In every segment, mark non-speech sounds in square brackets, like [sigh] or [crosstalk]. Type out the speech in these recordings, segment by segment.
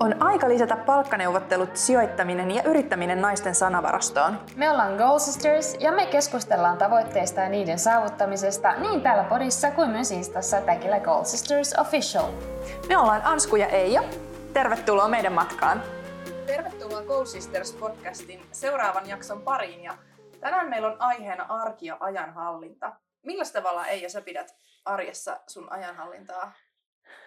On aika lisätä palkkaneuvottelut, sijoittaminen ja yrittäminen naisten sanavarastoon. Me ollaan Goal Sisters ja me keskustellaan tavoitteista ja niiden saavuttamisesta niin täällä podissa kuin myös Instassa tagillä Goal Sisters Official. Me ollaan Ansku ja Eija. Tervetuloa meidän matkaan. Tervetuloa Goal Sisters podcastin seuraavan jakson pariin ja tänään meillä on aiheena arki ja ajanhallinta. Millä tavalla Eija sä pidät arjessa sun ajanhallintaa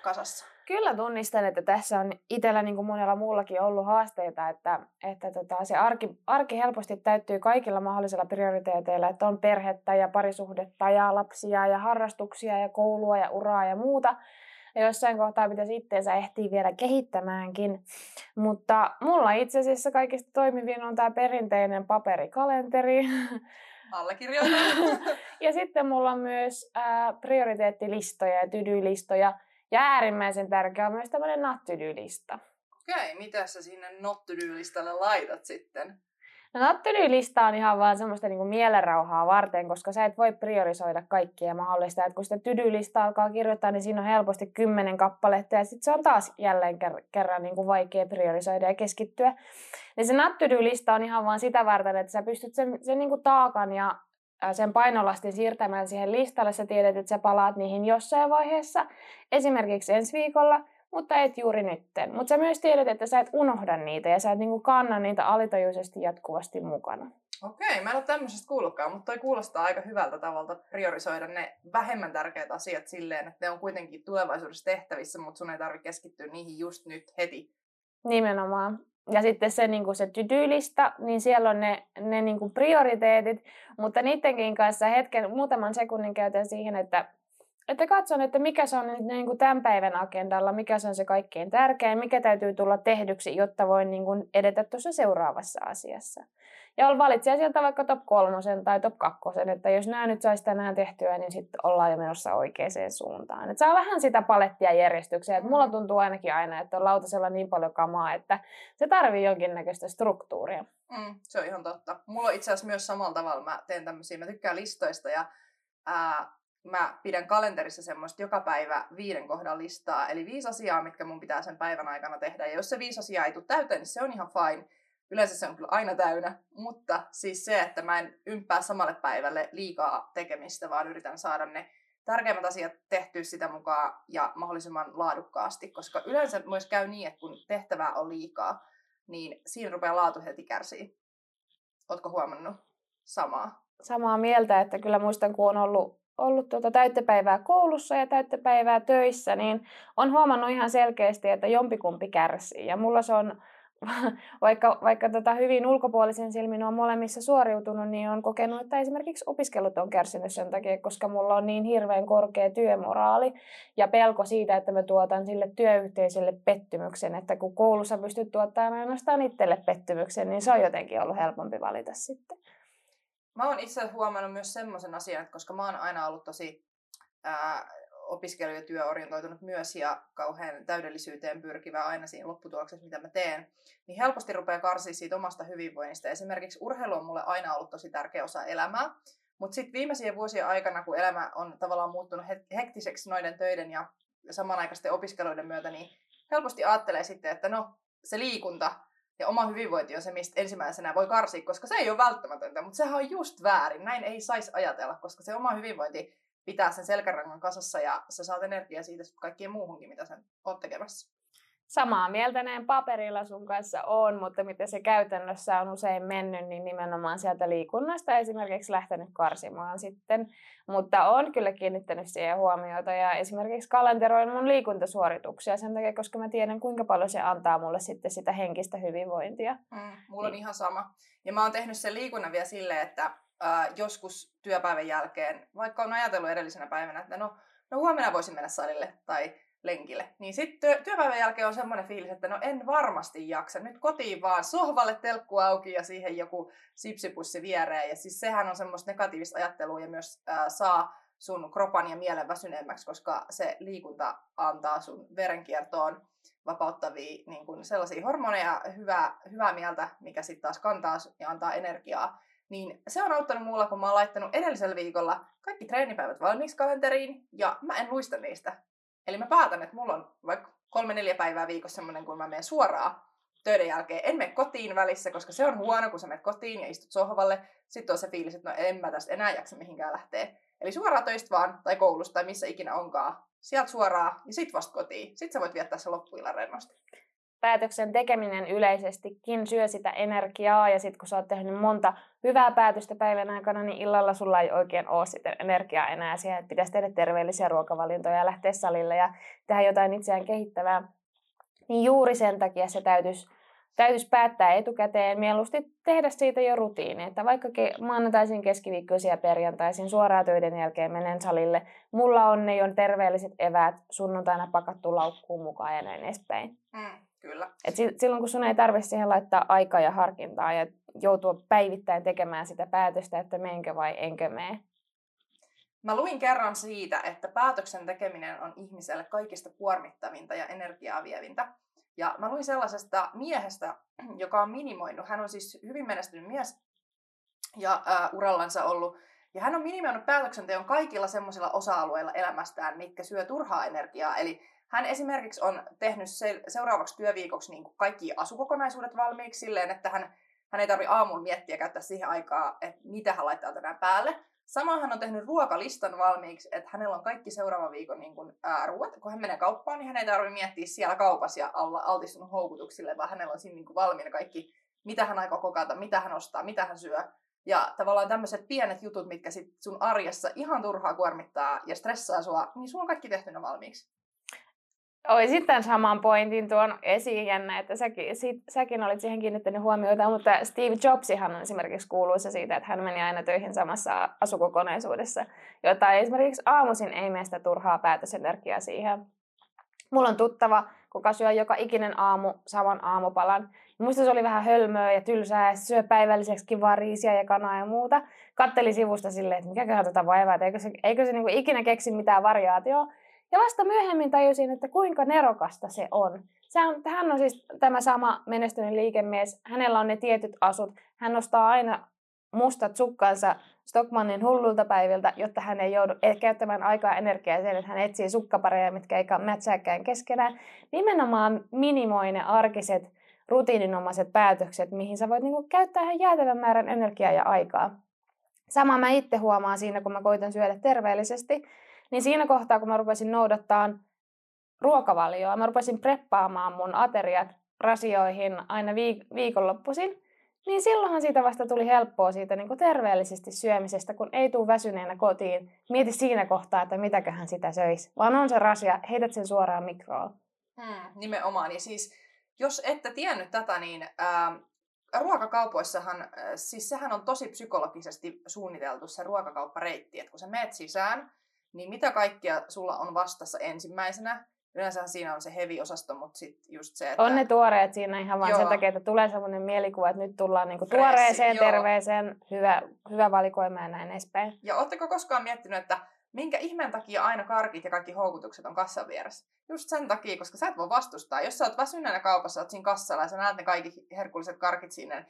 kasassa? Kyllä tunnistan, että tässä on itsellä niin kuin monella muullakin ollut haasteita, että, että tota, se arki, arki helposti täyttyy kaikilla mahdollisilla prioriteeteilla, että on perhettä ja parisuhdetta ja lapsia ja harrastuksia ja koulua ja uraa ja muuta. Ja jossain kohtaa pitäisi itseensä ehtiä vielä kehittämäänkin. Mutta mulla itse asiassa kaikista toimivin on tämä perinteinen paperikalenteri. [laughs] Allekirjoitan. [laughs] ja sitten mulla on myös ää, prioriteettilistoja ja tydylistoja ja äärimmäisen tärkeä on myös tämmöinen not to do lista. Okei, mitä sä sinne not to do listalle laitat sitten? No not to do lista on ihan vaan semmoista niinku mielenrauhaa varten, koska sä et voi priorisoida kaikkia mahdollista. Et kun sitä to do lista alkaa kirjoittaa, niin siinä on helposti kymmenen kappaletta ja sitten se on taas jälleen ker- kerran niinku vaikea priorisoida ja keskittyä. Niin se not to do lista on ihan vaan sitä varten, että sä pystyt sen, sen niinku taakan ja sen painolastin siirtämään siihen listalle, sä tiedät, että sä palaat niihin jossain vaiheessa, esimerkiksi ensi viikolla, mutta et juuri nytten. Mutta sä myös tiedät, että sä et unohda niitä ja sä et niinku kanna niitä alitajuisesti jatkuvasti mukana. Okei, mä en ole tämmöisestä kuullutkaan, mutta toi kuulostaa aika hyvältä tavalta priorisoida ne vähemmän tärkeät asiat silleen, että ne on kuitenkin tulevaisuudessa tehtävissä, mutta sun ei tarvitse keskittyä niihin just nyt heti. Nimenomaan ja sitten se, niin kuin se to-do-lista, niin siellä on ne, ne niin kuin prioriteetit, mutta niidenkin kanssa hetken, muutaman sekunnin käytän siihen, että, että katson, että mikä se on niin kuin tämän päivän agendalla, mikä se on se kaikkein tärkein, mikä täytyy tulla tehdyksi, jotta voin niin kuin edetä tuossa seuraavassa asiassa. Ja valitsee sieltä vaikka top kolmosen tai top kakkosen, että jos nämä nyt saisi tänään tehtyä, niin sitten ollaan jo menossa oikeaan suuntaan. Et saa vähän sitä palettia järjestykseen. Et mulla tuntuu ainakin aina, että on lautasella niin paljon kamaa, että se tarvii jonkinnäköistä struktuuria. Mm, se on ihan totta. Mulla on itse asiassa myös samalla tavalla. Mä teen tämmöisiä, mä tykkään listoista ja ää, mä pidän kalenterissa semmoista joka päivä viiden kohdan listaa. Eli viisi asiaa, mitkä mun pitää sen päivän aikana tehdä. Ja jos se viisi asiaa ei tule täyteen, niin se on ihan fine Yleensä se on kyllä aina täynnä, mutta siis se, että mä en ympää samalle päivälle liikaa tekemistä, vaan yritän saada ne tärkeimmät asiat tehtyä sitä mukaan ja mahdollisimman laadukkaasti, koska yleensä myös käy niin, että kun tehtävää on liikaa, niin siinä rupeaa laatu heti kärsii. Ootko huomannut samaa? Samaa mieltä, että kyllä muistan, kun on ollut, ollut tuota täyttöpäivää koulussa ja täyttöpäivää töissä, niin on huomannut ihan selkeästi, että jompikumpi kärsii. Ja mulla se on [laughs] vaikka, vaikka tota hyvin ulkopuolisen silmin on molemmissa suoriutunut, niin on kokenut, että esimerkiksi opiskelut on kärsinyt sen takia, koska mulla on niin hirveän korkea työmoraali ja pelko siitä, että mä tuotan sille työyhteisölle pettymyksen, että kun koulussa pystyt tuottamaan ainoastaan itselle pettymyksen, niin se on jotenkin ollut helpompi valita sitten. Mä oon itse huomannut myös semmoisen asian, että koska mä oon aina ollut tosi ää, opiskelu- ja työorientoitunut myös ja kauhean täydellisyyteen pyrkivä aina siinä lopputuloksessa, mitä mä teen, niin helposti rupeaa karsia siitä omasta hyvinvoinnista. Esimerkiksi urheilu on mulle aina ollut tosi tärkeä osa elämää, mutta sitten viimeisien vuosien aikana, kun elämä on tavallaan muuttunut hektiseksi noiden töiden ja samanaikaisten opiskeluiden myötä, niin helposti ajattelee sitten, että no se liikunta ja oma hyvinvointi on se, mistä ensimmäisenä voi karsia, koska se ei ole välttämätöntä, mutta sehän on just väärin. Näin ei saisi ajatella, koska se oma hyvinvointi pitää sen selkärangan kasassa ja sä saat energiaa siitä kaikkien muuhunkin, mitä sä oot tekemässä. Samaa mieltä näin paperilla sun kanssa on, mutta miten se käytännössä on usein mennyt, niin nimenomaan sieltä liikunnasta esimerkiksi lähtenyt karsimaan sitten. Mutta on kyllä kiinnittänyt siihen huomiota ja esimerkiksi kalenteroin mun liikuntasuorituksia sen takia, koska mä tiedän kuinka paljon se antaa mulle sitten sitä henkistä hyvinvointia. Mm, mulla on niin. ihan sama. Ja mä oon tehnyt sen liikunnan vielä silleen, että äh, joskus työpäivän jälkeen, vaikka on ajatellut edellisenä päivänä, että no, no huomenna voisin mennä salille tai lenkille, niin sitten työ, työpäivän jälkeen on semmoinen fiilis, että no en varmasti jaksa. Nyt kotiin vaan sohvalle telkku auki ja siihen joku sipsipussi viereen. Ja siis sehän on semmoista negatiivista ajattelua ja myös äh, saa sun kropan ja mielen väsyneemmäksi, koska se liikunta antaa sun verenkiertoon vapauttavia niin kuin sellaisia hormoneja, hyvää, hyvää mieltä, mikä sitten taas kantaa ja antaa energiaa niin se on auttanut mulla, kun mä oon laittanut edellisellä viikolla kaikki treenipäivät valmiiksi kalenteriin, ja mä en luista niistä. Eli mä päätän, että mulla on vaikka kolme-neljä päivää viikossa semmoinen, kun mä menen suoraan töiden jälkeen. En mene kotiin välissä, koska se on huono, kun sä menet kotiin ja istut sohvalle. Sitten on se fiilis, että no en mä tästä enää jaksa mihinkään lähteä. Eli suoraan töistä vaan, tai koulusta, tai missä ikinä onkaan. Sieltä suoraan, ja sit vasta kotiin. Sitten sä voit viettää se loppuillan rennosti. Päätöksen tekeminen yleisestikin syö sitä energiaa, ja sitten kun sä oot tehnyt monta hyvää päätöstä päivän aikana, niin illalla sulla ei oikein ole sitä energiaa enää siihen, että pitäisi tehdä terveellisiä ruokavalintoja ja lähteä salille ja tehdä jotain itseään kehittävää. Niin juuri sen takia se täytyisi täytyisi päättää etukäteen, mieluusti tehdä siitä jo rutiini, että vaikka maanantaisin, keskiviikkoisin ja perjantaisin suoraan töiden jälkeen menen salille, mulla on ne jo terveelliset eväät sunnuntaina pakattu laukkuun mukaan ja näin edespäin. Mm, kyllä. Et silloin kun sun ei tarvitse siihen laittaa aikaa ja harkintaa ja joutua päivittäin tekemään sitä päätöstä, että menkö vai enkö mene. Mä luin kerran siitä, että päätöksen tekeminen on ihmiselle kaikista kuormittavinta ja energiaa vievintä. Ja mä luin sellaisesta miehestä, [clears throat] joka on minimoinut, hän on siis hyvin menestynyt mies ja ää, urallansa ollut, ja hän on minimoinut päätöksenteon kaikilla semmoisilla osa-alueilla elämästään, mitkä syö turhaa energiaa. Eli hän esimerkiksi on tehnyt se, seuraavaksi työviikoksi niin kaikki asukokonaisuudet valmiiksi silleen, että hän, hän ei tarvitse aamulla miettiä käyttää siihen aikaa, että mitä hän laittaa tänään päälle, Samoin hän on tehnyt ruokalistan valmiiksi, että hänellä on kaikki seuraavan viikon niin kuin, ää, ruoat. Kun hän menee kauppaan, niin hän ei tarvitse miettiä siellä kaupassa ja olla altistunut houkutuksille, vaan hänellä on siinä niin kuin valmiina kaikki, mitä hän aikoo kokata, mitä hän ostaa, mitä hän syö. Ja tavallaan tämmöiset pienet jutut, mitkä sit sun arjessa ihan turhaa kuormittaa ja stressaa sua, niin sulla on kaikki tehtynä valmiiksi. Oisin tämän saman pointin tuon esiin, jännä, että säkin, sit, säkin olit siihen kiinnittänyt huomiota, mutta Steve Jobsihan on esimerkiksi kuuluisa siitä, että hän meni aina töihin samassa asukokonaisuudessa, jota esimerkiksi aamuisin ei mene sitä turhaa päätösenergiaa siihen. Mulla on tuttava, kuka syö joka ikinen aamu saman aamupalan. Muista se oli vähän hölmöä ja tylsää ja syö päivälliseksi kivaa riisiä ja kanaa ja muuta. Katteli sivusta silleen, että mikäköhän tätä vaivaa, että eikö se, eikö se niinku ikinä keksi mitään variaatioa. Ja vasta myöhemmin tajusin, että kuinka nerokasta se on. Se on, hän on siis tämä sama menestynyt liikemies. Hänellä on ne tietyt asut. Hän nostaa aina mustat sukkansa Stockmannin hullulta päiviltä, jotta hän ei joudu e- käyttämään aikaa energiaa sen, että hän etsii sukkapareja, mitkä ei mätsääkään keskenään. Nimenomaan minimoi ne arkiset, rutiininomaiset päätökset, mihin sä voit niinku käyttää ihan jäätävän määrän energiaa ja aikaa. Sama mä itse huomaan siinä, kun mä koitan syödä terveellisesti, niin siinä kohtaa, kun mä rupesin noudattaa ruokavalioa, mä rupesin preppaamaan mun ateriat rasioihin aina viik- viikonloppuisin, niin silloinhan siitä vasta tuli helppoa siitä niin kuin terveellisesti syömisestä, kun ei tule väsyneenä kotiin. Mieti siinä kohtaa, että mitäköhän sitä söisi. Vaan on se rasia, heität sen suoraan mikroon. Hmm, nimenomaan. Ja siis, jos ette tiennyt tätä, niin ää, ruokakaupoissahan, siis sehän on tosi psykologisesti suunniteltu se ruokakauppareitti, että kun sä meet sisään, niin mitä kaikkia sulla on vastassa ensimmäisenä? Yleensä siinä on se heavy-osasto, mutta sitten just se, että... On ne tuoreet siinä ihan vain sen takia, että tulee sellainen mielikuva, että nyt tullaan niinku tuoreeseen, joo. terveeseen, hyvä, hyvä valikoima ja näin edespäin. Ja ootteko koskaan miettinyt, että minkä ihmeen takia aina karkit ja kaikki houkutukset on kassan vieressä? Just sen takia, koska sä et voi vastustaa. Jos sä oot väsyneenä kaupassa, oot siinä kassalla ja sä näet ne kaikki herkulliset karkit sinne,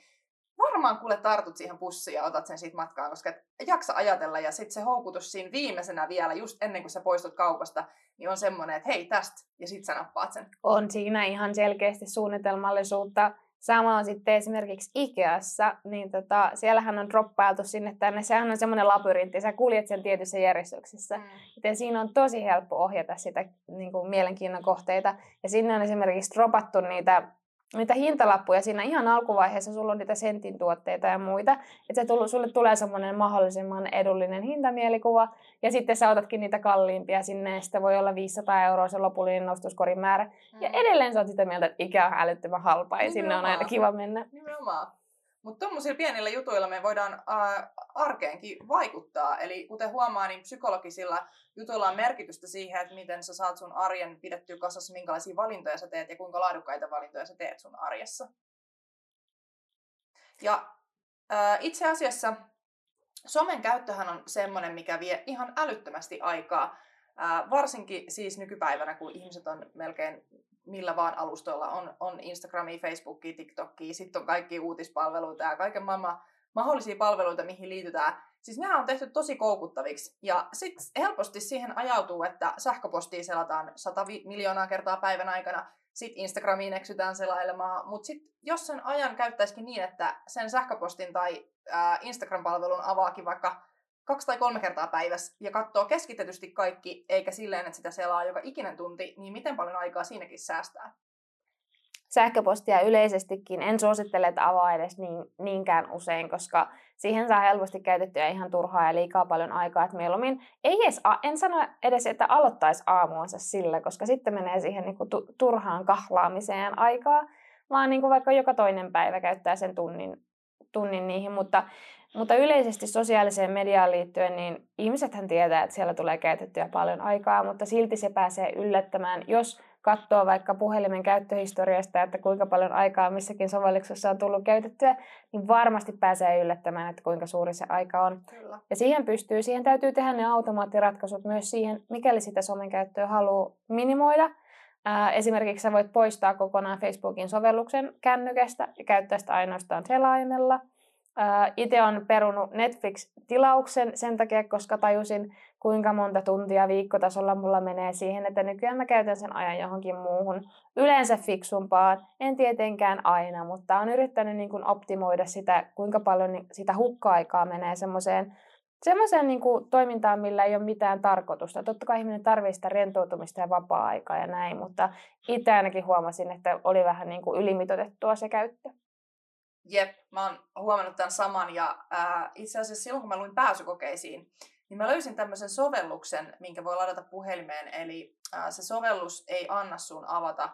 varmaan kuule tartut siihen pussiin ja otat sen siitä matkaan, koska et jaksa ajatella ja sitten se houkutus siinä viimeisenä vielä, just ennen kuin sä poistut kaupasta, niin on semmoinen, että hei tästä, ja sitten sä nappaat sen. On siinä ihan selkeästi suunnitelmallisuutta. Sama on sitten esimerkiksi Ikeassa, niin tota, siellähän on droppailtu sinne tänne. Sehän on semmoinen labyrintti, sä kuljet sen tietyssä järjestyksessä. Mm. Joten siinä on tosi helppo ohjata sitä niin kuin mielenkiinnon kohteita. Ja sinne on esimerkiksi dropattu niitä niitä hintalappuja siinä ihan alkuvaiheessa, sulla on niitä sentin tuotteita ja muita, että se tullu, sulle tulee semmoinen mahdollisimman edullinen hintamielikuva, ja sitten sä otatkin niitä kalliimpia sinne, ja sitten voi olla 500 euroa se lopullinen nostoskorin määrä. Mm. Ja edelleen sä oot sitä mieltä, että ikä on älyttömän halpa, ja Nimenomaan. sinne on aina kiva mennä. Nimenomaan. Mutta tuommoisilla pienillä jutuilla me voidaan ää, arkeenkin vaikuttaa. Eli kuten huomaa, niin psykologisilla jutuilla on merkitystä siihen, että miten sä saat sun arjen pidettyä kasassa, minkälaisia valintoja sä teet ja kuinka laadukkaita valintoja sä teet sun arjessa. Ja ää, itse asiassa somen käyttöhän on semmoinen, mikä vie ihan älyttömästi aikaa. Ää, varsinkin siis nykypäivänä, kun ihmiset on melkein millä vaan alustoilla on, on Instagramia, Facebookia, TikTokia, sitten on kaikki uutispalveluita ja kaiken maailman mahdollisia palveluita, mihin liitytään. Siis nämä on tehty tosi koukuttaviksi. Ja sitten helposti siihen ajautuu, että sähköpostia selataan 100 miljoonaa kertaa päivän aikana, sitten Instagramiin eksytään selailemaan, mutta sitten jos sen ajan käyttäisikin niin, että sen sähköpostin tai ää, Instagram-palvelun avaakin vaikka kaksi tai kolme kertaa päivässä ja katsoo keskitetysti kaikki, eikä silleen, että sitä selaa joka ikinen tunti, niin miten paljon aikaa siinäkin säästää? Sähköpostia yleisestikin en suosittele, että avaa edes niin, niinkään usein, koska siihen saa helposti käytettyä ihan turhaa ja liikaa paljon aikaa. Että mieluummin ei edes, en sano edes, että aloittaisi aamuansa sillä, koska sitten menee siihen niin kuin turhaan kahlaamiseen aikaa, vaan niin kuin vaikka joka toinen päivä käyttää sen tunnin, tunnin niihin. Mutta mutta yleisesti sosiaaliseen mediaan liittyen, niin ihmisethän tietää, että siellä tulee käytettyä paljon aikaa, mutta silti se pääsee yllättämään, jos katsoo vaikka puhelimen käyttöhistoriasta, että kuinka paljon aikaa missäkin sovelluksessa on tullut käytettyä, niin varmasti pääsee yllättämään, että kuinka suuri se aika on. Kyllä. Ja siihen pystyy, siihen täytyy tehdä ne automaattiratkaisut myös siihen, mikäli sitä somen käyttöä haluaa minimoida. esimerkiksi sä voit poistaa kokonaan Facebookin sovelluksen kännykästä ja käyttää sitä ainoastaan selaimella – itse olen perunut Netflix-tilauksen sen takia, koska tajusin, kuinka monta tuntia viikkotasolla mulla menee siihen, että nykyään mä käytän sen ajan johonkin muuhun, yleensä fiksumpaan, en tietenkään aina, mutta olen yrittänyt niin kuin optimoida sitä, kuinka paljon sitä hukka-aikaa menee semmoiseen semmoiseen niin kuin toimintaan, millä ei ole mitään tarkoitusta. Totta kai ihminen tarvitsee sitä rentoutumista ja vapaa-aikaa ja näin, mutta itse ainakin huomasin, että oli vähän niin kuin ylimitotettua se käyttö. Jep, mä oon huomannut tämän saman ja ää, itse asiassa silloin kun mä luin pääsykokeisiin, niin mä löysin tämmöisen sovelluksen, minkä voi ladata puhelimeen. Eli ää, se sovellus ei anna sun avata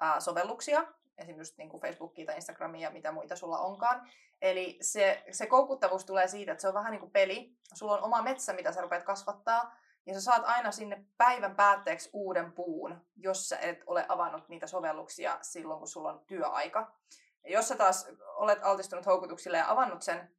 ää, sovelluksia, esimerkiksi niin kuin Facebookia tai Instagramia ja mitä muita sulla onkaan. Eli se, se koukuttavuus tulee siitä, että se on vähän niin kuin peli. Sulla on oma metsä, mitä sä rupeat kasvattaa, ja sä saat aina sinne päivän päätteeksi uuden puun, jos sä et ole avannut niitä sovelluksia silloin, kun sulla on työaika. Ja jos sä taas olet altistunut houkutuksille ja avannut sen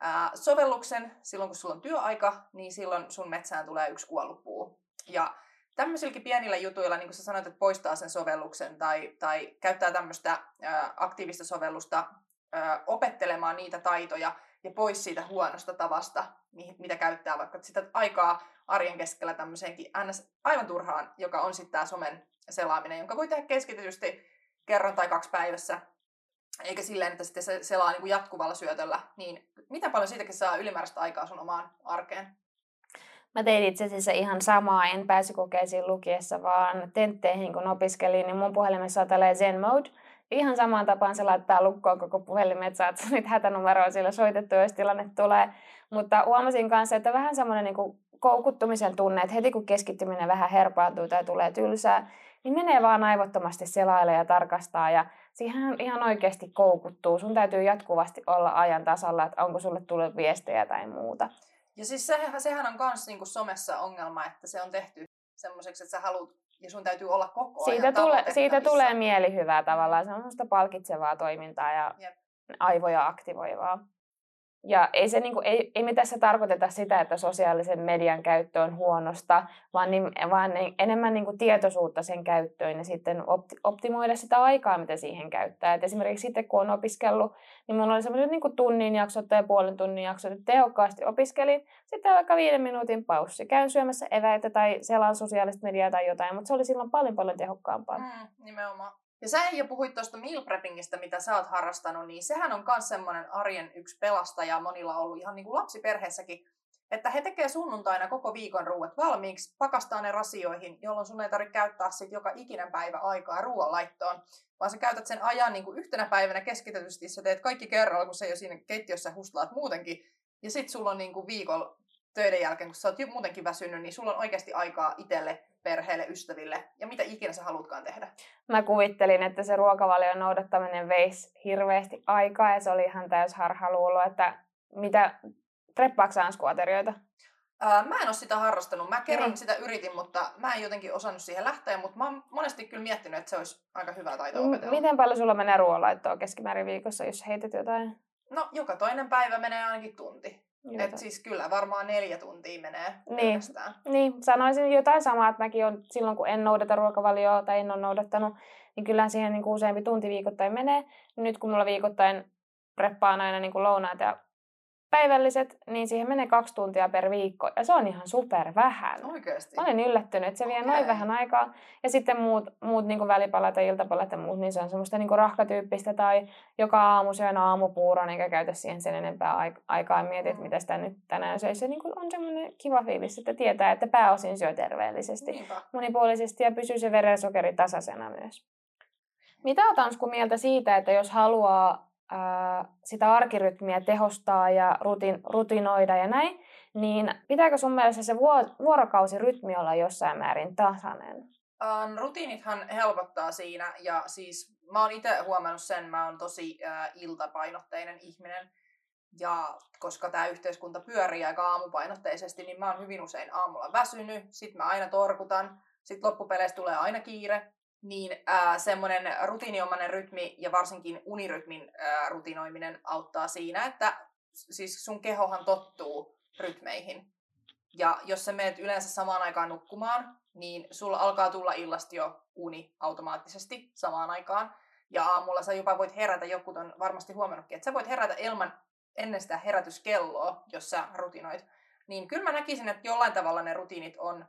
ää, sovelluksen silloin, kun sulla on työaika, niin silloin sun metsään tulee yksi kuollut puu. Ja tämmöisilläkin pienillä jutuilla, niin kuin sä sanoit, että poistaa sen sovelluksen tai, tai käyttää tämmöistä ää, aktiivista sovellusta ää, opettelemaan niitä taitoja ja pois siitä huonosta tavasta, mitä käyttää vaikka sitä aikaa arjen keskellä tämmöiseenkin aivan turhaan, joka on sitten tämä somen selaaminen, jonka voi tehdä keskitetysti kerran tai kaksi päivässä eikä silleen, että sitten se selaa niin kuin jatkuvalla syötöllä, niin miten paljon siitäkin saa ylimääräistä aikaa sun omaan arkeen? Mä tein itse asiassa ihan samaa, en kokeisiin lukiessa, vaan tentteihin kun opiskelin, niin mun puhelimessa on tällainen Zen Mode. Ihan samaan tapaan se laittaa lukkoon koko puhelimet, saat nyt hätänumeroa sillä soitettu, jos tilanne tulee. Mutta huomasin kanssa, että vähän semmoinen niin koukuttumisen tunne, että heti kun keskittyminen vähän herpaantuu tai tulee tylsää, niin menee vaan aivottomasti selaille ja tarkastaa. Ja siihen ihan oikeasti koukuttuu. Sun täytyy jatkuvasti olla ajan tasalla, että onko sulle tullut viestejä tai muuta. Ja siis sehän, sehän on myös niinku somessa ongelma, että se on tehty semmoiseksi, että sä haluat ja sun täytyy olla koko siitä ajan tule, Siitä tulee mielihyvää tavallaan, se on semmoista palkitsevaa toimintaa ja Jep. aivoja aktivoivaa. Ja ei, se, niin kuin, ei, ei me tässä tarkoiteta sitä, että sosiaalisen median käyttö on huonosta, vaan, niin, vaan niin, enemmän niin kuin tietoisuutta sen käyttöön ja sitten opti, optimoida sitä aikaa, mitä siihen käyttää. Et esimerkiksi sitten kun on opiskellut, niin minulla oli semmoiset niin tunnin jaksot tai puolen tunnin jaksot, että tehokkaasti opiskelin. Sitten vaikka viiden minuutin paussi. Käyn syömässä eväitä tai selaan sosiaalista mediaa tai jotain, mutta se oli silloin paljon paljon tehokkaampaa. Mm, nimenomaan. Ja sä jo puhuit tuosta meal preppingistä, mitä sä oot harrastanut, niin sehän on myös semmoinen arjen yksi pelastaja monilla ollut ihan niin kuin lapsiperheessäkin, että he tekee sunnuntaina koko viikon ruuat valmiiksi, pakastaa ne rasioihin, jolloin sun ei tarvitse käyttää sit joka ikinen päivä aikaa ruoanlaittoon, vaan sä käytät sen ajan niin kuin yhtenä päivänä keskitetysti, sä teet kaikki kerralla, kun sä jo siinä keittiössä hustlaat muutenkin, ja sit sulla on niin kuin viikolla töiden jälkeen, kun sä oot muutenkin väsynyt, niin sulla on oikeasti aikaa itselle perheelle, ystäville ja mitä ikinä sä haluatkaan tehdä. Mä kuvittelin, että se ruokavalion noudattaminen veisi hirveästi aikaa ja se oli ihan täys harhaluulo, että mitä preppaako anskuaterioita? Ää, mä en ole sitä harrastanut. Mä kerran niin. sitä yritin, mutta mä en jotenkin osannut siihen lähteä, mutta mä oon monesti kyllä miettinyt, että se olisi aika hyvä taito opetella. Miten paljon sulla menee ruoanlaittoa keskimäärin viikossa, jos heität jotain? No, joka toinen päivä menee ainakin tunti. Et siis kyllä varmaan neljä tuntia menee niin. niin, sanoisin jotain samaa, että mäkin on silloin kun en noudata ruokavalioa tai en ole noudattanut, niin kyllä siihen niin kuin useampi tunti viikoittain menee. Nyt kun mulla viikoittain preppaan aina niin kuin lounaat ja päivälliset, niin siihen menee kaksi tuntia per viikko. Ja se on ihan super vähän. Oikeasti. Mä olen yllättynyt, että se vie noin Okei. vähän aikaa. Ja sitten muut, muut niin välipalat ja iltapalat ja muut, niin se on semmoista niin rahkatyyppistä. Tai joka aamu syön aamupuuron, eikä käytä siihen sen enempää aik- aikaa. Ja mieti, että Mm. mitä sitä nyt tänään söisi. Se niin kuin on semmoinen kiva fiilis, että tietää, että pääosin syö terveellisesti Niinpä. monipuolisesti ja pysyy se verensokeri tasaisena myös. Mitä Ansku mieltä siitä, että jos haluaa sitä arkirytmiä tehostaa ja rutin, rutinoida ja näin, niin pitääkö sun mielestä se vuo- vuorokausirytmi olla jossain määrin tasainen? Um, rutiinithan helpottaa siinä ja siis mä oon itse huomannut sen, mä oon tosi äh, iltapainotteinen ihminen ja koska tämä yhteiskunta pyörii aika aamupainotteisesti, niin mä oon hyvin usein aamulla väsynyt, sit mä aina torkutan, sit loppupeleissä tulee aina kiire, niin äh, semmoinen rutiiniomainen rytmi ja varsinkin unirytmin äh, rutinoiminen auttaa siinä, että siis sun kehohan tottuu rytmeihin. Ja jos sä meet yleensä samaan aikaan nukkumaan, niin sulla alkaa tulla illasta jo uni automaattisesti samaan aikaan. Ja aamulla sä jopa voit herätä, joku on varmasti huomannutkin, että sä voit herätä ilman ennen sitä herätyskelloa, jos sä rutinoit. Niin kyllä mä näkisin, että jollain tavalla ne rutiinit on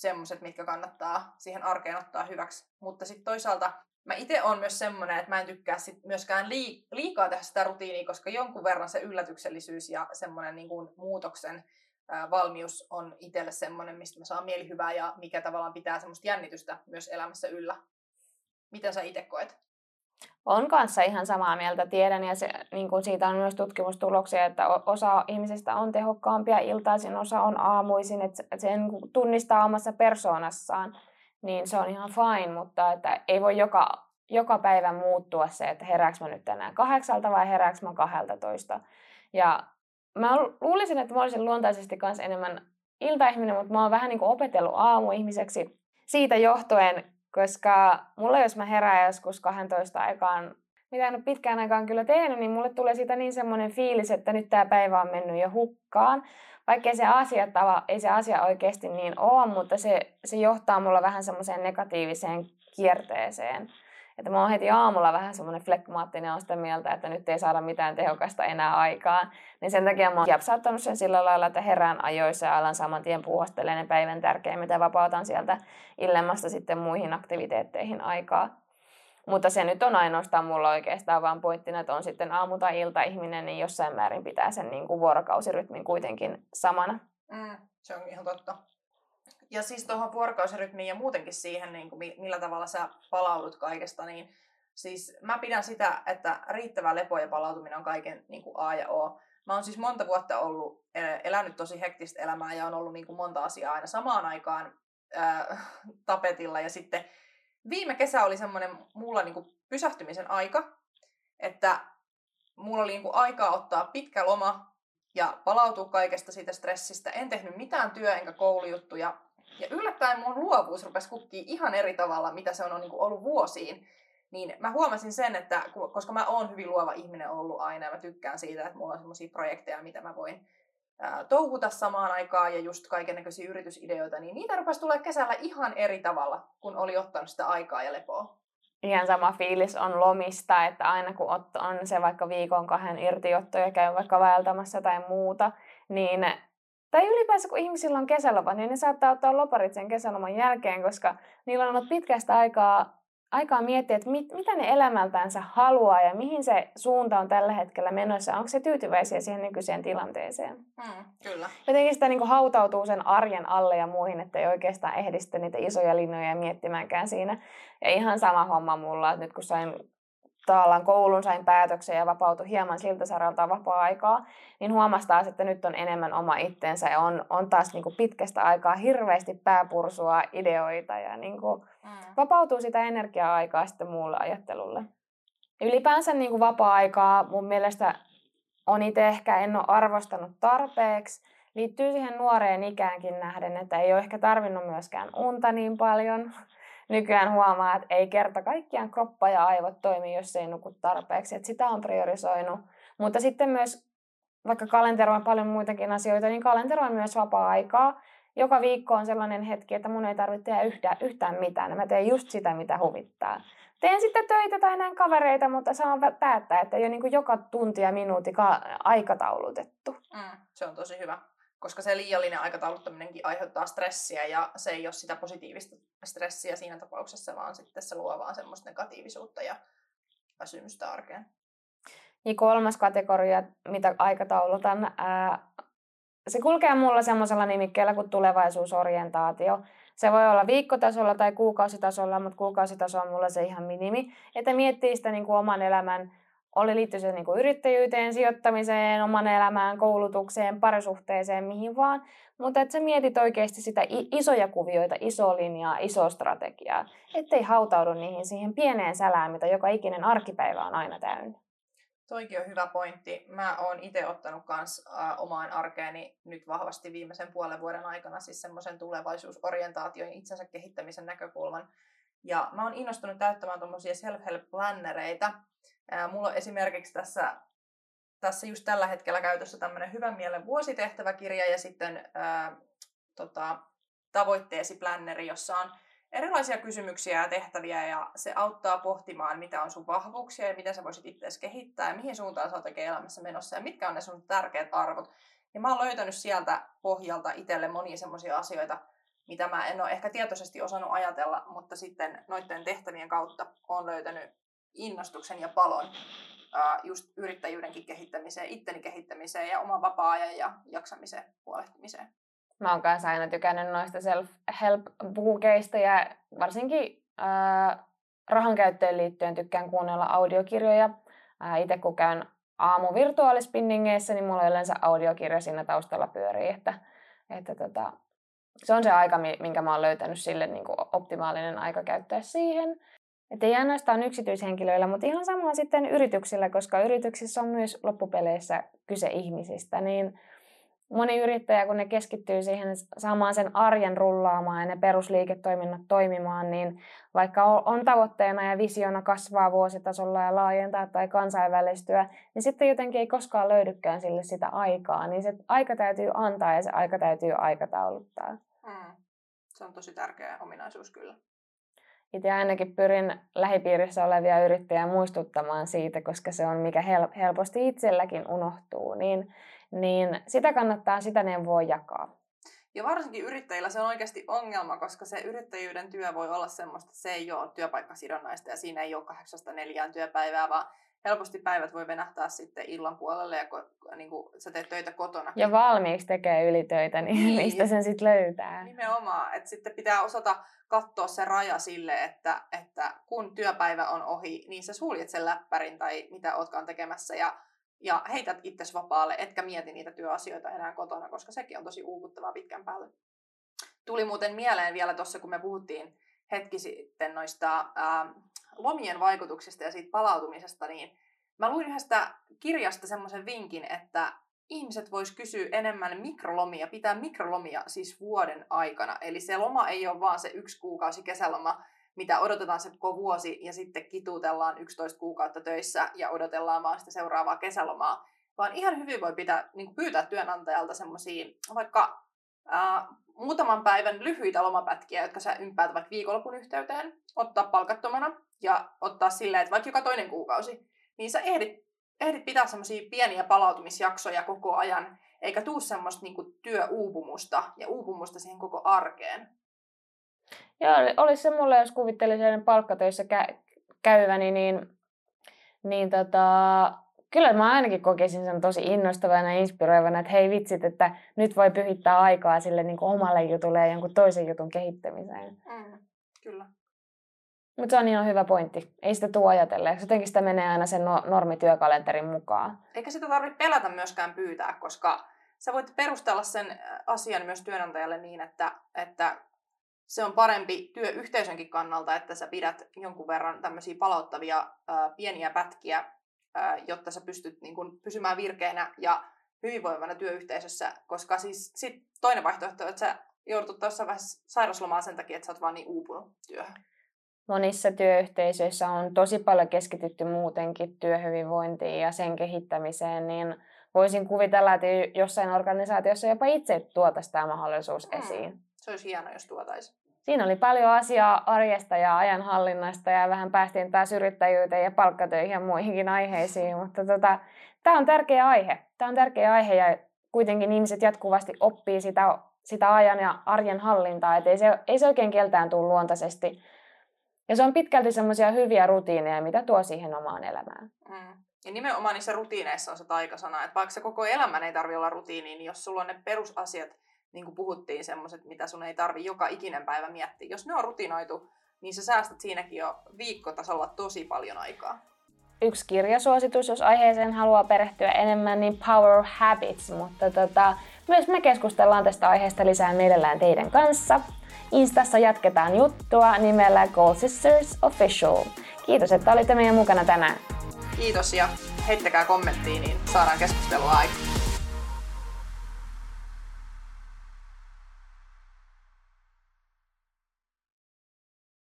semmoiset, mitkä kannattaa siihen arkeen ottaa hyväksi. Mutta sitten toisaalta mä itse on myös semmoinen, että mä en tykkää sit myöskään lii- liikaa tehdä sitä rutiinia, koska jonkun verran se yllätyksellisyys ja semmoinen niin kuin muutoksen valmius on itselle semmoinen, mistä mä saan mielihyvää ja mikä tavallaan pitää semmoista jännitystä myös elämässä yllä. Miten sä itse koet? On kanssa ihan samaa mieltä, tiedän, ja se, niin kuin siitä on myös tutkimustuloksia, että osa ihmisistä on tehokkaampia iltaisin, osa on aamuisin, että se- että sen tunnistaa omassa persoonassaan, niin se on ihan fine, mutta että ei voi joka, joka päivä muuttua se, että herääks mä nyt tänään kahdeksalta vai herääks mä toista. Ja mä luulisin, että mä olisin luontaisesti kanssa enemmän iltaihminen, mutta mä oon vähän niin kuin opetellut aamuihmiseksi siitä johtuen, koska mulla jos mä herään joskus 12 aikaan, mitä en ole pitkään aikaan kyllä tehnyt, niin mulle tulee siitä niin semmoinen fiilis, että nyt tämä päivä on mennyt jo hukkaan. Vaikkei se asia, tava, ei se asia oikeasti niin ole, mutta se, se johtaa mulla vähän semmoiseen negatiiviseen kierteeseen. Että mä oon heti aamulla vähän semmoinen flekmaattinen, on sitä mieltä, että nyt ei saada mitään tehokasta enää aikaan. Niin sen takia mä oon japsauttanut sen sillä lailla, että herään ajoissa ja alan saman tien puuhastelemaan ne päivän tärkeimmät vapautan sieltä illemmasta sitten muihin aktiviteetteihin aikaa. Mutta se nyt on ainoastaan mulla oikeastaan vaan pointtina, että on sitten aamu- tai ilta-ihminen, niin jossain määrin pitää sen niin kuin vuorokausirytmin kuitenkin samana. Mm, se on ihan totta. Ja siis tuohon vuorokausirytmiin ja muutenkin siihen, niin kuin mi- millä tavalla sä palaudut kaikesta, niin siis mä pidän sitä, että riittävä lepo ja palautuminen on kaiken niin kuin A ja O. Mä oon siis monta vuotta ollut, eh, elänyt tosi hektistä elämää ja on ollut niin kuin monta asiaa aina samaan aikaan ää, tapetilla. Ja sitten viime kesä oli semmoinen mulla niin kuin pysähtymisen aika, että mulla oli niin kuin aikaa ottaa pitkä loma ja palautua kaikesta siitä stressistä. En tehnyt mitään työ- enkä koulujuttuja. Ja yllättäen mun luovuus rupesi kukkii ihan eri tavalla, mitä se on niin kuin ollut vuosiin. Niin mä huomasin sen, että koska mä oon hyvin luova ihminen ollut aina ja mä tykkään siitä, että mulla on semmoisia projekteja, mitä mä voin touhuta samaan aikaan ja just kaikennäköisiä yritysideoita, niin niitä rupesi tulee kesällä ihan eri tavalla, kun oli ottanut sitä aikaa ja lepoa. Ihan sama fiilis on lomista, että aina kun on se vaikka viikon kahden irtiotto ja käy vaikka vaeltamassa tai muuta, niin tai ylipäänsä kun ihmisillä on kesälomat, niin ne saattaa ottaa loparit sen kesäloman jälkeen, koska niillä on ollut pitkästä aikaa, aikaa miettiä, että mit, mitä ne elämältänsä haluaa ja mihin se suunta on tällä hetkellä menossa. Onko se tyytyväisiä siihen nykyiseen tilanteeseen? Mm, kyllä. jotenkin sitä niin kuin hautautuu sen arjen alle ja muihin, että ei oikeastaan ehdi sitten niitä isoja linjoja miettimäänkään siinä. Ja ihan sama homma mulla, että nyt kun sain tavallaan koulun, sain päätöksen ja vapautui hieman siltä saralta vapaa-aikaa, niin huomasi taas, että nyt on enemmän oma itsensä ja on, on taas niin kuin pitkästä aikaa hirveästi pääpursua, ideoita ja niin kuin Mm. vapautuu sitä energiaa-aikaa sitten muulle ajattelulle. Ylipäänsä niin kuin vapaa-aikaa mun mielestä on itse ehkä en ole arvostanut tarpeeksi. Liittyy siihen nuoreen ikäänkin nähden, että ei ole ehkä tarvinnut myöskään unta niin paljon. Nykyään huomaa, että ei kerta kaikkiaan kroppa ja aivot toimi, jos ei nuku tarpeeksi. Että sitä on priorisoinut. Mutta sitten myös, vaikka kalenteroin paljon muitakin asioita, niin kalenteroin myös vapaa-aikaa. Joka viikko on sellainen hetki, että mun ei tarvitse tehdä yhtään, yhtään mitään. Mä teen just sitä, mitä huvittaa. teen sitten töitä tai näin kavereita, mutta saan päättää, että ei ole niin joka tunti ja minuutti aikataulutettu. Mm, se on tosi hyvä, koska se liiallinen aikatauluttaminenkin aiheuttaa stressiä ja se ei ole sitä positiivista stressiä siinä tapauksessa, vaan sitten se luo vaan semmoista negatiivisuutta ja väsymystä arkeen. Ja kolmas kategoria, mitä aikataulutan, ää, se kulkee mulla semmoisella nimikkeellä kuin tulevaisuusorientaatio. Se voi olla viikkotasolla tai kuukausitasolla, mutta kuukausitaso on mulla se ihan minimi. Että miettii sitä niin kuin oman elämän, oli liittyy se niin kuin yrittäjyyteen, sijoittamiseen, oman elämään, koulutukseen, parisuhteeseen, mihin vaan. Mutta että sä mietit oikeasti sitä isoja kuvioita, iso linjaa, iso strategiaa. Ettei hautaudu niihin siihen pieneen sälään, mitä joka ikinen arkipäivä on aina täynnä. Toikin on hyvä pointti. Mä oon itse ottanut kans omaan arkeeni nyt vahvasti viimeisen puolen vuoden aikana siis semmoisen tulevaisuusorientaation itsensä kehittämisen näkökulman. Ja mä oon innostunut täyttämään tuommoisia self-help-plannereita. Mulla on esimerkiksi tässä, tässä just tällä hetkellä käytössä tämmöinen hyvän mielen vuositehtäväkirja ja sitten äh, tota, tavoitteesi planneri, jossa on erilaisia kysymyksiä ja tehtäviä ja se auttaa pohtimaan, mitä on sun vahvuuksia ja miten sä voisit itseäsi kehittää ja mihin suuntaan sä oot oikein elämässä menossa ja mitkä on ne sun tärkeät arvot. Ja mä oon löytänyt sieltä pohjalta itselle monia semmoisia asioita, mitä mä en ole ehkä tietoisesti osannut ajatella, mutta sitten noiden tehtävien kautta on löytänyt innostuksen ja palon just yrittäjyydenkin kehittämiseen, itteni kehittämiseen ja oman vapaa-ajan ja jaksamisen huolehtimiseen. Mä oon kanssa aina tykännyt noista self-help-bukeista ja varsinkin äh, rahan käyttöön liittyen tykkään kuunnella audiokirjoja. Äh, Itse kun käyn aamu virtuaalispinningeissä, niin mulla yleensä audiokirja siinä taustalla pyörii, että, että tota, se on se aika, minkä mä oon löytänyt sille niin kuin optimaalinen aika käyttää siihen. Että ei ainoastaan yksityishenkilöillä, mutta ihan sama sitten yrityksillä, koska yrityksissä on myös loppupeleissä kyse ihmisistä, niin moni yrittäjä, kun ne keskittyy siihen saamaan sen arjen rullaamaan ja ne perusliiketoiminnot toimimaan, niin vaikka on tavoitteena ja visiona kasvaa vuositasolla ja laajentaa tai kansainvälistyä, niin sitten jotenkin ei koskaan löydykään sille sitä aikaa. Niin se aika täytyy antaa ja se aika täytyy aikatauluttaa. Mm. Se on tosi tärkeä ominaisuus kyllä. Itse ainakin pyrin lähipiirissä olevia yrittäjiä muistuttamaan siitä, koska se on mikä helposti itselläkin unohtuu. Niin niin sitä kannattaa sitä neuvoa jakaa. Ja varsinkin yrittäjillä se on oikeasti ongelma, koska se yrittäjyyden työ voi olla semmoista, että se ei ole työpaikkasidonnaista ja siinä ei ole kahdeksasta neljään työpäivää, vaan helposti päivät voi venähtää sitten illan puolelle ja niin kuin sä teet töitä kotona. Ja valmiiksi tekee ylitöitä, niin, niin. [laughs] mistä sen sitten löytää? Nimenomaan, että sitten pitää osata katsoa se raja sille, että, että kun työpäivä on ohi, niin sä suljet sen läppärin tai mitä ootkaan tekemässä ja ja heität itsesi vapaalle, etkä mieti niitä työasioita enää kotona, koska sekin on tosi uuvuttavaa pitkän päälle. Tuli muuten mieleen vielä tuossa, kun me puhuttiin hetki sitten noista ää, lomien vaikutuksista ja siitä palautumisesta, niin mä luin yhdestä kirjasta semmoisen vinkin, että ihmiset vois kysyä enemmän mikrolomia, pitää mikrolomia siis vuoden aikana. Eli se loma ei ole vaan se yksi kuukausi kesäloma, mitä odotetaan se koko vuosi ja sitten kituutellaan 11 kuukautta töissä ja odotellaan vaan sitä seuraavaa kesälomaa. Vaan ihan hyvin voi pitää, niin pyytää työnantajalta semmoisia vaikka ää, muutaman päivän lyhyitä lomapätkiä, jotka sä ympäät vaikka viikonlopun yhteyteen, ottaa palkattomana ja ottaa silleen, että vaikka joka toinen kuukausi, niin sä ehdit, ehdit pitää semmoisia pieniä palautumisjaksoja koko ajan, eikä tuu semmoista niin työuupumusta ja uupumusta siihen koko arkeen. Joo, olisi se mulle, jos kuvittelisin palkkatöissä kä- käyväni, niin, niin tota, kyllä mä ainakin kokisin sen tosi innostavana ja inspiroivana, että hei vitsit, että nyt voi pyhittää aikaa sille niin kuin omalle jutulle ja jonkun toisen jutun kehittämiseen. Mm, kyllä. Mutta se on ihan hyvä pointti. Ei sitä tule ajatella. Jotenkin sitä menee aina sen no, normityökalenterin mukaan. Eikä sitä tarvitse pelätä myöskään pyytää, koska sä voit perustella sen asian myös työnantajalle niin, että, että se on parempi työyhteisönkin kannalta, että sä pidät jonkun verran tämmöisiä palauttavia ää, pieniä pätkiä, jotta sä pystyt niin kun, pysymään virkeänä ja hyvinvoivana työyhteisössä, koska siis sit toinen vaihtoehto on, että sä joudut jossain vaiheessa sairaslomaan sen takia, että sä oot vaan niin uupunut työhön. Monissa työyhteisöissä on tosi paljon keskitytty muutenkin työhyvinvointiin ja sen kehittämiseen, niin voisin kuvitella, että jossain organisaatiossa jopa itse tuotaisi tämä mahdollisuus mm. esiin. Se olisi hienoa, jos tuotaisi. Siinä oli paljon asiaa arjesta ja ajanhallinnasta ja vähän päästiin taas yrittäjyyteen ja palkkatöihin ja muihinkin aiheisiin, mutta tota, tämä on tärkeä aihe. Tämä on tärkeä aihe ja kuitenkin ihmiset jatkuvasti oppii sitä, sitä ajan ja arjen hallintaa, että ei se, ei se oikein keltään tule luontaisesti. Ja se on pitkälti semmoisia hyviä rutiineja, mitä tuo siihen omaan elämään. Mm. Ja nimenomaan niissä rutiineissa on se taikasana, että vaikka se koko elämän ei tarvitse olla rutiini, niin jos sulla on ne perusasiat, niin kuin puhuttiin, semmoiset, mitä sun ei tarvi joka ikinen päivä miettiä. Jos ne on rutinoitu, niin sä säästät siinäkin jo viikkotasolla tosi paljon aikaa. Yksi kirjasuositus, jos aiheeseen haluaa perehtyä enemmän, niin Power Habits, mutta tota, myös me keskustellaan tästä aiheesta lisää mielellään teidän kanssa. Instassa jatketaan juttua nimellä Goal Sisters Official. Kiitos, että olitte meidän mukana tänään. Kiitos ja heittäkää kommenttiin, niin saadaan keskustelua aikaan.